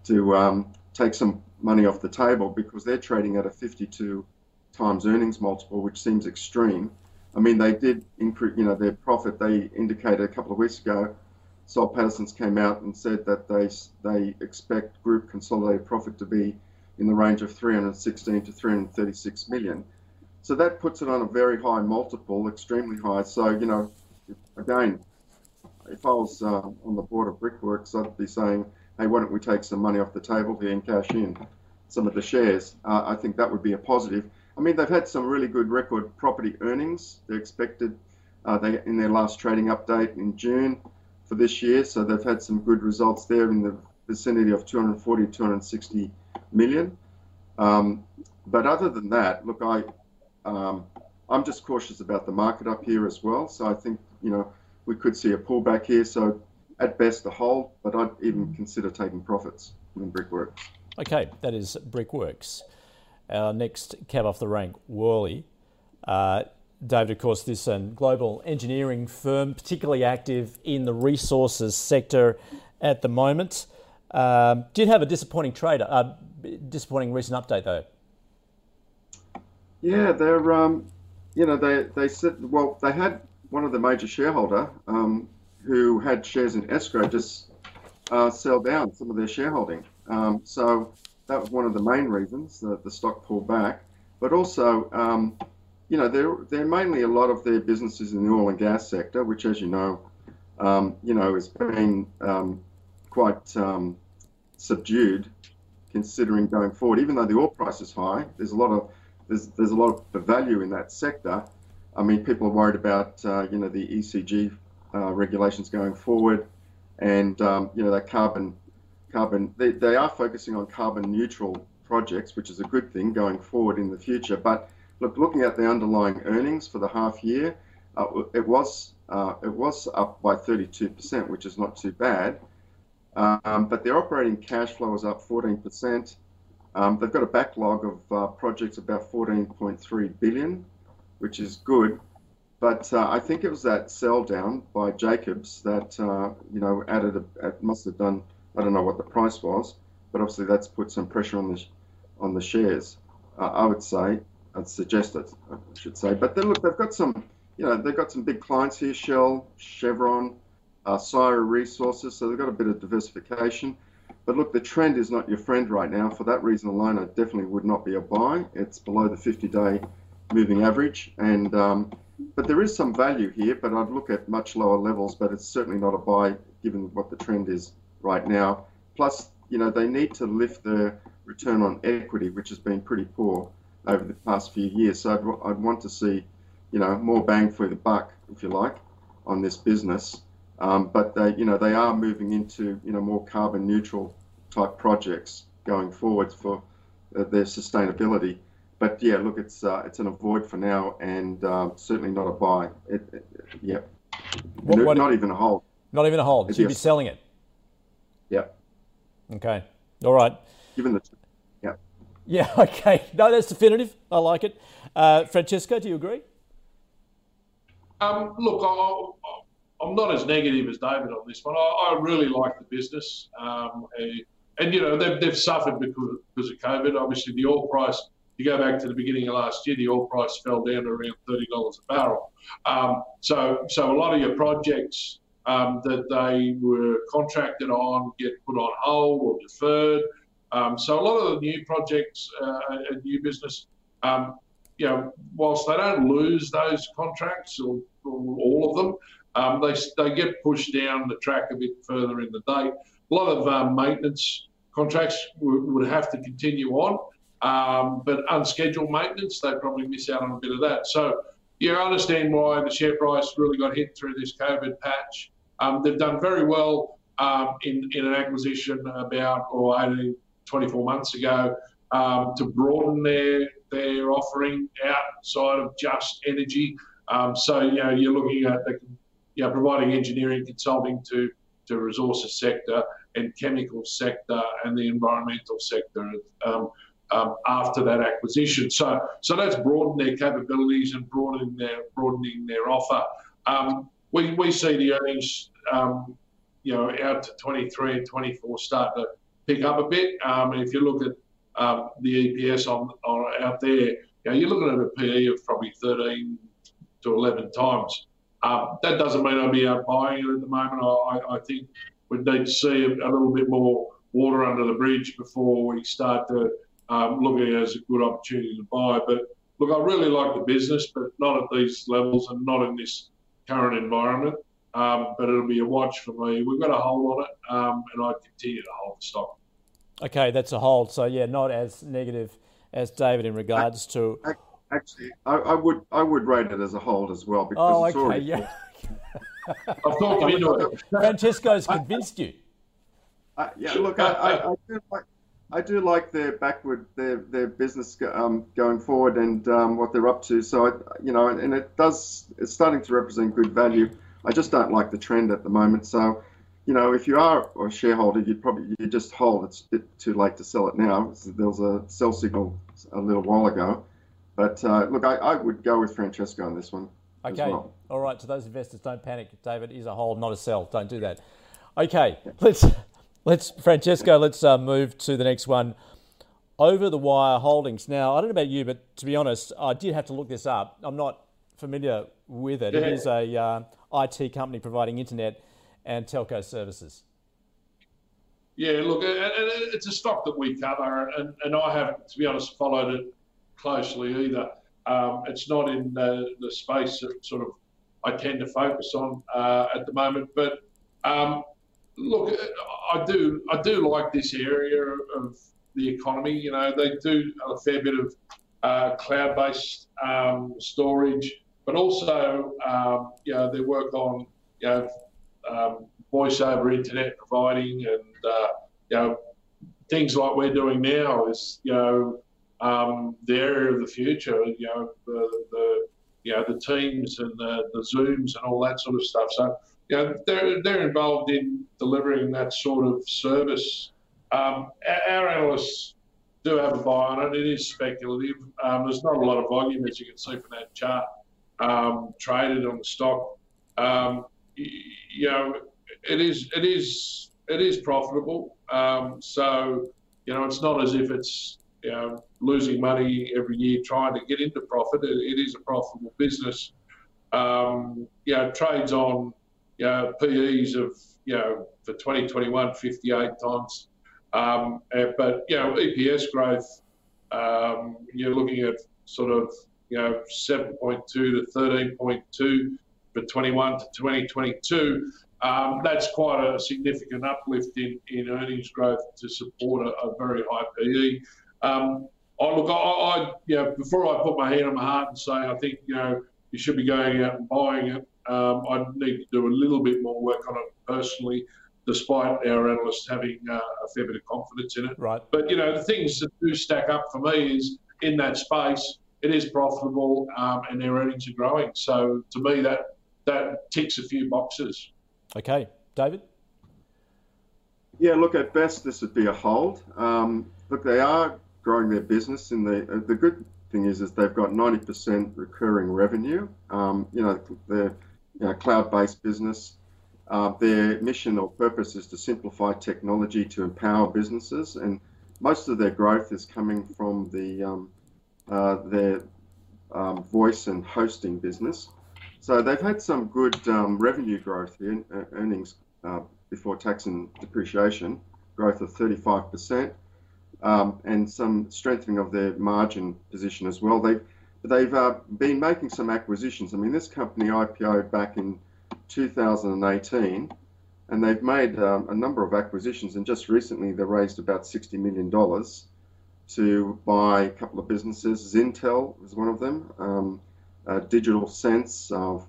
to um, take some money off the table because they're trading at a 52 times earnings multiple, which seems extreme. I mean, they did increase, you know, their profit. They indicated a couple of weeks ago Soul Pattinson's came out and said that they they expect group consolidated profit to be in the range of 316 to 336 million. So that puts it on a very high multiple, extremely high. So you know, again, if I was uh, on the board of Brickworks, I'd be saying, hey, why don't we take some money off the table here and cash in some of the shares? Uh, I think that would be a positive. I mean, they've had some really good record property earnings. They're expected uh, they in their last trading update in June for this year. So they've had some good results there in the vicinity of 240, 260 million. Um, but other than that, look, I, um, I'm just cautious about the market up here as well. So I think, you know, we could see a pullback here. So at best a hold, but I'd even consider taking profits in Brickworks.
Okay, that is Brickworks. Our next cab off the rank, Worley. Uh, David, of course, this um, global engineering firm, particularly active in the resources sector at the moment. Um, did have a disappointing trade, uh, disappointing recent update though.
Yeah, they're, um, you know, they they said, well, they had one of the major shareholder um, who had shares in escrow just uh, sell down some of their shareholding. Um, so that was one of the main reasons that the stock pulled back. But also, um, you know, they're, they're mainly a lot of their businesses in the oil and gas sector, which, as you know, um, you know, has been um, quite um, subdued considering going forward. Even though the oil price is high, there's a lot of there's there's a lot of value in that sector. I mean, people are worried about uh, you know the ESG uh, regulations going forward, and um, you know that carbon carbon they, they are focusing on carbon neutral projects, which is a good thing going forward in the future, but Look, looking at the underlying earnings for the half year, uh, it was uh, it was up by 32%, which is not too bad. Um, but their operating cash flow is up 14%. Um, they've got a backlog of uh, projects about 14.3 billion, which is good. But uh, I think it was that sell down by Jacobs that uh, you know added a, must have done I don't know what the price was, but obviously that's put some pressure on the on the shares. Uh, I would say I'd suggest it, I should say. But then look, they've got some, you know, they've got some big clients here: Shell, Chevron, uh, Syrah Resources. So they've got a bit of diversification. But look, the trend is not your friend right now. For that reason alone, I definitely would not be a buy. It's below the 50-day moving average, and um, but there is some value here. But I'd look at much lower levels. But it's certainly not a buy given what the trend is right now. Plus, you know, they need to lift their return on equity, which has been pretty poor over the past few years. So I'd, I'd want to see, you know, more bang for the buck, if you like, on this business. Um, but they, you know, they are moving into, you know, more carbon neutral type projects going forward for uh, their sustainability. But yeah, look, it's uh, it's an avoid for now, and uh, certainly not a buy. It, it, yeah, what, what, not even a hold.
Not even a hold. So you'd be selling it.
Yeah.
Okay. All right.
Given the
yeah, Yeah. okay. No, that's definitive. I like it. Uh, Francesco, do you agree?
Um, look, I, am not as negative as David on this one. I, I really like the business. Um, and, and, you know, they've, they've suffered because, because of COVID. Obviously, the oil price, you go back to the beginning of last year, the oil price fell down to around $30 a barrel. Um, so, so a lot of your projects um, that they were contracted on get put on hold or deferred. Um, so a lot of the new projects uh, and new business, um, you know, whilst they don't lose those contracts or, or, all of them. Um, they, they get pushed down the track a bit further in the day. A lot of um, maintenance contracts w- would have to continue on, um, but unscheduled maintenance, they probably miss out on a bit of that. So you understand why the share price really got hit through this COVID patch. Um, they've done very well um, in, in an acquisition about or 18, 24 months ago um, to broaden their their offering outside of just energy. So you know you're looking at the, you know, providing engineering consulting to to resources sector and chemical sector and the environmental sector um, um, after that acquisition. So so that's broadened their capabilities and broadening their broadening their offer. Um, we, we see the earnings um, you know out to 23 and 24 start to pick up a bit. Um, and if you look at um, the EPS on, on out there, you know, you're looking at a PE of probably 13 to 11 times. Um, that doesn't mean I'll be out buying it at the moment. I, I think we need to see a, a, little bit more water under the bridge before we start to um, look at it as a good opportunity to buy. But look, I really like the business, but not at these levels and not in this current environment. Um, but it'll be a watch for me. We've got a hold on it, um, and I continue to hold the stock.
Okay, that's a hold. So yeah, not as negative as David in regards to.
Actually, I, I would I would rate it as a hold as well because oh, it's okay, already.
Yeah.
I've thought you into it.
Francesco's convinced you.
Uh, yeah, look, I, I, I, do like I do like their backward their their business um, going forward and um, what they're up to. So I, you know, and it does it's starting to represent good value. I just don't like the trend at the moment. So you know, if you are a shareholder, you'd probably you just hold. It's a bit too late to sell it now. There was a sell signal a little while ago, but uh, look, I, I, would go with Francesco on this one.
Okay,
well.
all right. To those investors, don't panic. David is a hold, not a sell. Don't do that. Okay, let's let's Francesco. Let's uh, move to the next one. Over the wire holdings. Now, I don't know about you, but to be honest, I did have to look this up. I'm not familiar with it. Yeah. It is a uh, IT company providing internet and telco services?
Yeah, look, it's a stock that we cover, and, and I haven't, to be honest, followed it closely either. Um, it's not in the, the space that sort of I tend to focus on uh, at the moment. But um, look, I do I do like this area of the economy. You know, they do a fair bit of uh, cloud-based um, storage, but also um, you know they work on you know um, voice over internet providing and uh, you know things like we're doing now is you know um, the area of the future. You know the, the you know the teams and the, the zooms and all that sort of stuff. So you know they're they're involved in delivering that sort of service. Um, our, analysts do have a buy on it. It is speculative. Um, there's not a lot of volume, as you can see from that chart, um, traded on the stock. Um, you know, it is it is it is profitable. Um, so you know, it's not as if it's you know losing money every year trying to get into profit. it, it is a profitable business. Um, you know, trades on you know, PEs of you know for 2021 58 times. Um, but you know, EPS growth, um, you're looking at sort of you know 7.2 to 13.2 for 21 to 2022, um, that's quite a significant uplift in, in earnings growth to support a, a very high PE. Um, I look, I, I, you know, before I put my hand on my heart and say I think you know you should be going out and buying it, um, I need to do a little bit more work on it personally, despite our analysts having uh, a fair bit of confidence in it.
Right.
But you know, the things that do stack up for me is in that space, it is profitable um, and their earnings are growing. So to me, that that ticks a few boxes.
Okay, David.
Yeah, look at best this would be a hold. Um, look, they are growing their business, and the uh, the good thing is is they've got 90% recurring revenue. Um, you know, they're you know, cloud-based business. Uh, their mission or purpose is to simplify technology to empower businesses, and most of their growth is coming from the um, uh, their um, voice and hosting business. So they've had some good um, revenue growth here, earnings uh, before tax and depreciation, growth of 35%, um, and some strengthening of their margin position as well. They've they've uh, been making some acquisitions. I mean, this company IPO'd back in 2018, and they've made um, a number of acquisitions. And just recently, they raised about $60 million to buy a couple of businesses. Zintel is one of them. Um, uh, Digital Sense of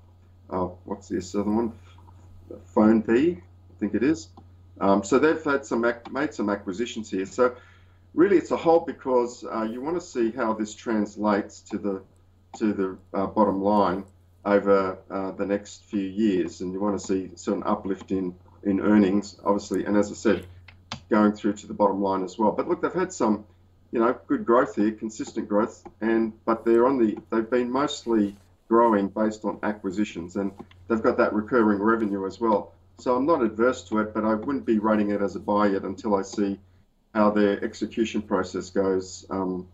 uh, what's this other one? Phone B, I think it is. Um, so they've had some made some acquisitions here. So really, it's a hold because uh, you want to see how this translates to the to the uh, bottom line over uh, the next few years, and you want to see certain uplift in in earnings, obviously, and as I said, going through to the bottom line as well. But look, they've had some, you know, good growth here, consistent growth, and but they're on the they've been mostly growing based on acquisitions, and they've got that recurring revenue as well. So I'm not adverse to it, but I wouldn't be rating it as a buy yet until I see how their execution process goes um,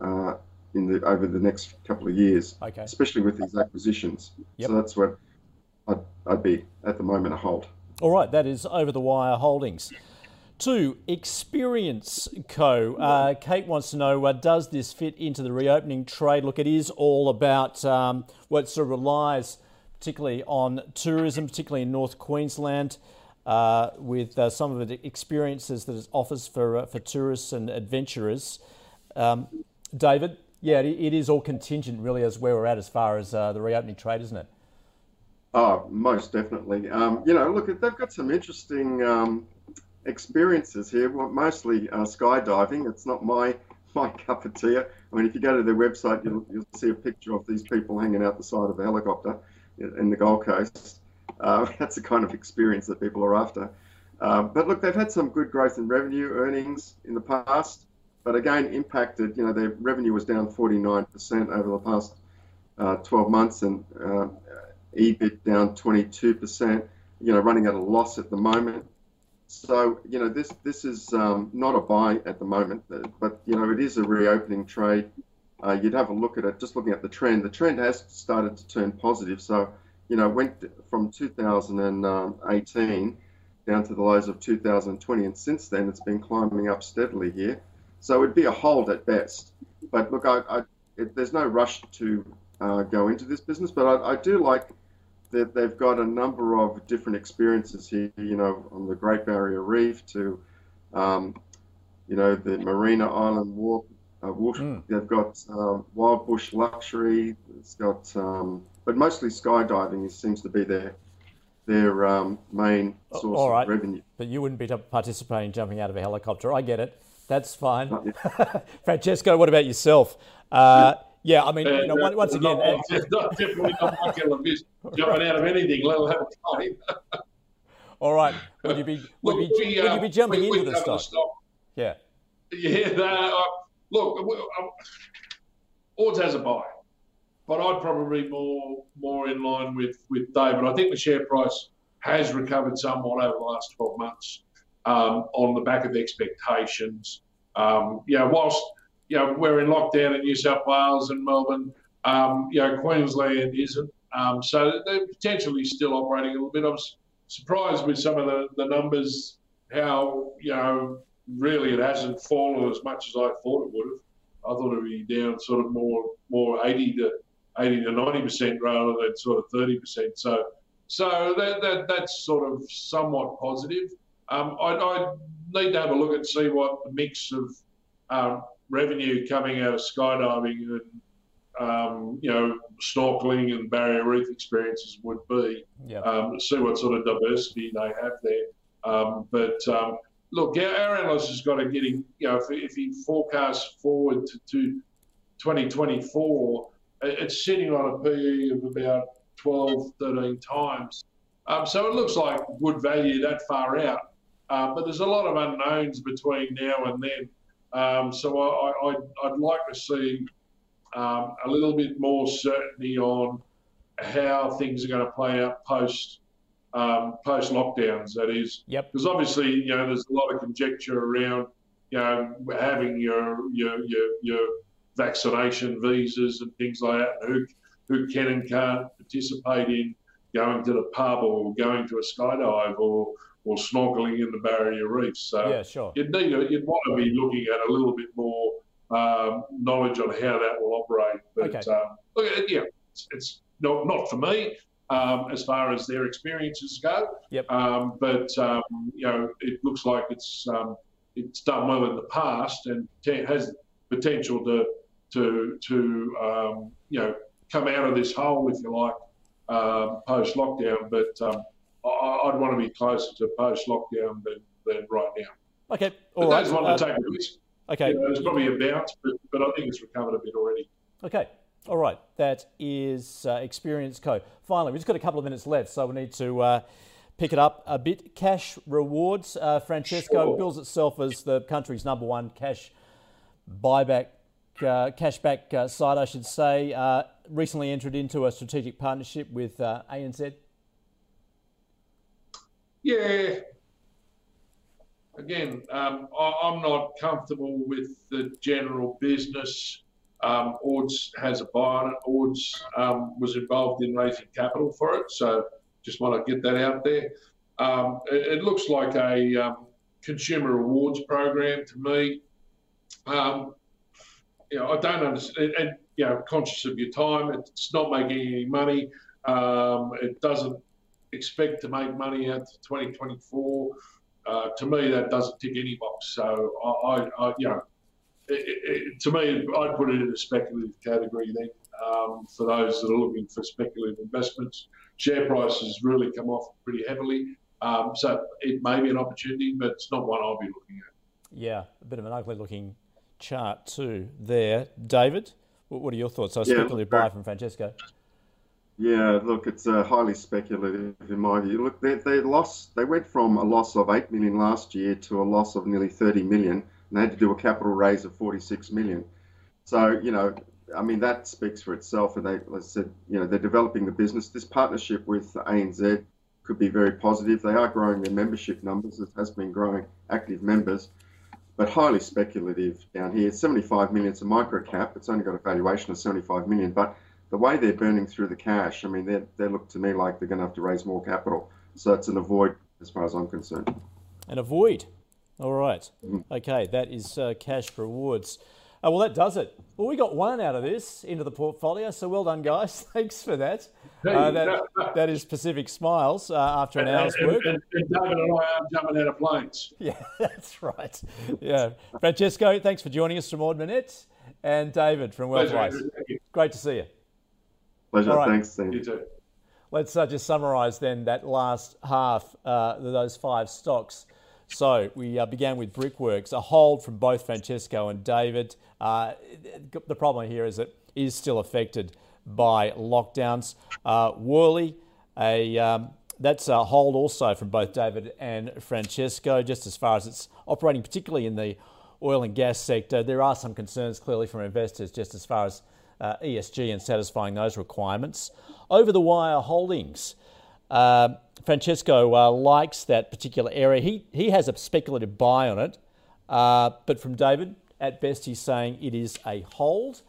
uh, in the over the next couple of years,
okay.
especially with these acquisitions. Yep. So that's what I'd, I'd be at the moment a hold.
All right, that is over the wire holdings. Two, Experience Co. Uh, Kate wants to know uh, does this fit into the reopening trade? Look, it is all about um, what sort of relies particularly on tourism, particularly in North Queensland, uh, with uh, some of the experiences that it offers for, uh, for tourists and adventurers. Um, David, yeah, it is all contingent really as where we're at as far as uh, the reopening trade, isn't it?
Oh, most definitely. Um, you know, look, they've got some interesting um, experiences here, mostly uh, skydiving. It's not my my cup of tea. I mean, if you go to their website, you'll, you'll see a picture of these people hanging out the side of a helicopter in the Gold Coast. Uh, that's the kind of experience that people are after. Uh, but look, they've had some good growth in revenue earnings in the past, but again, impacted. You know, their revenue was down 49% over the past uh, 12 months, and uh, EBIT down 22%. You know, running at a loss at the moment. So you know this this is um, not a buy at the moment, but you know it is a reopening trade. Uh, you'd have a look at it, just looking at the trend. The trend has started to turn positive. So you know went from 2018 down to the lows of 2020, and since then it's been climbing up steadily here. So it'd be a hold at best. But look, I, I it, there's no rush to uh, go into this business, but I, I do like that they've got a number of different experiences here, you know, on the Great Barrier Reef to, um, you know, the Marina Island Walk. Uh, mm. They've got uh, Wild Bush Luxury. It's got, um, but mostly skydiving seems to be their their um, main source All right. of revenue.
But you wouldn't be participating jumping out of a helicopter. I get it. That's fine. Francesco, what about yourself? Uh, yeah, I mean, you know, uh, once again,
not, not, definitely not my Elvis jumping out of anything, let alone a plane.
All right, would you be would, look, be, we, uh, would you be jumping we, into we the, stock? the stock? Yeah,
yeah. That, uh, look, uh, Ords has a buy, but I'd probably more more in line with with David. I think the share price has recovered somewhat over the last twelve months um, on the back of expectations. Um, yeah, whilst you know, we're in lockdown in New South Wales and Melbourne. Um, you know, Queensland isn't. Um, so they're potentially still operating a little bit. I was surprised with some of the, the numbers, how, you know, really it hasn't fallen as much as I thought it would have. I thought it would be down sort of more more 80 to 80 to 90 percent rather than sort of 30 percent. So so that, that that's sort of somewhat positive. Um, I, I need to have a look and see what the mix of um, revenue coming out of skydiving and um, you know snorkeling and barrier reef experiences would be. Yep. Um, see what sort of diversity they have there. Um, but um, look, our, our, analyst has got to get him. You know, if, if he forecasts forward to, to 2024, it's sitting on a PE of about 12, 13 times. Um, so it looks like good value that far out. Uh, but there's a lot of unknowns between now and then. Um, so I, would like to see um, a little bit more certainty on how things are going to play out post um, post lockdowns. That is,
yep.
Because obviously, you know, there's a lot of conjecture around, you know, having your your your, your vaccination visas and things like that, and who who can and can't participate in going to the pub or going to a skydive or or snorkeling in the barrier reefs. So
yeah, sure.
You'd need a, you'd want to be looking at a little bit more um, knowledge on how that will operate. But
Okay.
um, look, yeah, it's, it's not not for me um, as far as their experiences go.
Yep.
Um, but um, you know, it looks like it's um, it's done well in the past and has potential to to to um, you know come out of this hole, if you like, um, post lockdown. But um, I, I'd want to be closer to post lockdown than, than right now.
Okay,
But
all right.
those want
uh,
to take a risk.
okay,
You know, there's probably a bounce, but, but I think it's recovered a bit already.
Okay. All right. That is uh, Experience Co. Finally, we've just got a couple of minutes left, so we need to uh, pick it up a bit. Cash rewards. Uh, Francesco
Sure.
bills itself as the country's number one cash buyback, cashback uh, site, I should say. Uh, recently entered into a strategic partnership with uh, ANZ.
Yeah. Again, um, I, I'm not comfortable with the general business. Um, Ords has a buy on it. Ords um, was involved in raising capital for it, so just want to get that out there. Um, it, it looks like a um, consumer rewards program to me. You know, I don't understand, and you know, conscious of your time, it's not making any money. Um, it doesn't expect to make money out to 2024. Uh, to me, that doesn't tick any box. So I, I, I you know, it, it- to me, I'd put it in a speculative category then. Um, for those that are looking for speculative investments, share prices really come off pretty heavily. Um, so it may be an opportunity, but it's not one I'll be looking at.
Yeah, a bit of an ugly looking chart too there. David, what, what are your thoughts? So
Yeah,
speculative buy from Francesco.
Yeah, look, it's uh, highly speculative in my view. Look, they, they lost. They went from a loss of eight million last year to a loss of nearly thirty million, and they had to do a capital raise of forty-six million. So you know, I mean, that speaks for itself. And they, as I said, you know, they're developing the business. This partnership with ANZ could be very positive. They are growing their membership numbers. It has been growing active members, but highly speculative down here. Seventy-five million. It's a micro cap. It's only got a valuation of seventy-five million, but the way they're burning through the cash, I mean, they they look to me like they're going to have to raise more capital. So it's an avoid as far as I'm concerned.
And avoid. All right.
Mm-hmm.
Okay, that is uh, cash rewards. Uh, well, that does it. Well, we got one out of this into the portfolio, so well done, guys. Thanks for that. Uh, that, that is Pacific Smiles uh, after an hour's
and,
work.
and, and David and I are jumping out of planes.
Yeah, that's right. Yeah. Francesco, thanks for joining us from Ord Minnett. And David from
Pleasure,
Wealthwise.
Andrew. Thank you.
Great to see you.
Pleasure.
All right.
Thanks, Steve.
You too.
Let's uh, just summarise then that last half, uh, those five stocks. So we uh, began with Brickworks, a hold from both Francesco and David. Uh, the problem here is it is still affected by lockdowns. Uh, Worley, a um, that's a hold also from both David and Francesco, just as far as it's operating, particularly in the oil and gas sector. There are some concerns clearly from investors just as far as uh, ESG and satisfying those requirements. Over the wire holdings. Uh, Francesco uh, likes that particular area. He, he has a speculative buy on it, uh, but from David, at best, he's saying it is a hold.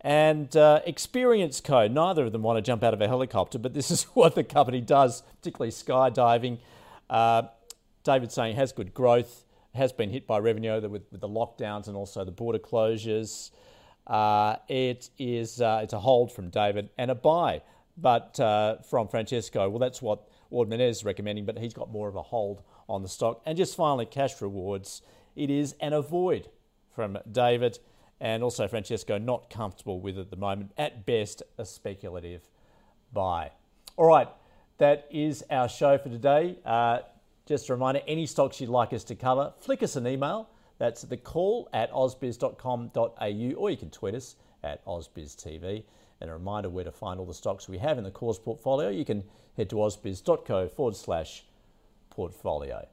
And uh, Experience Co. Neither of them want to jump out of a helicopter, but this is what the company does, particularly skydiving. Uh, David saying it has good growth, has been hit by revenue with, with the lockdowns and also the border closures. Uh, it is uh, it's a hold from David and a buy, but from Francesco. Well, that's what Minnett is recommending, but he's got more of a hold on the stock. And just finally, cash rewards. It is an avoid from David and also Francesco. Not comfortable with at the moment. At best, a speculative buy. All right, that is our show for today. Uh, just a reminder any stocks you'd like us to cover, flick us an email. That's the call at ausbiz.com.au, or you can tweet us at ausbiztv. And a reminder where to find all the stocks we have in the cause portfolio. You can head to ausbiz.co forward slash portfolio.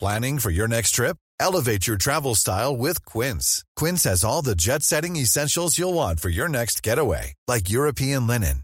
Planning for your next trip? Elevate your travel style with Quince. Quince has all the jet setting essentials you'll want for your next getaway, like European linen,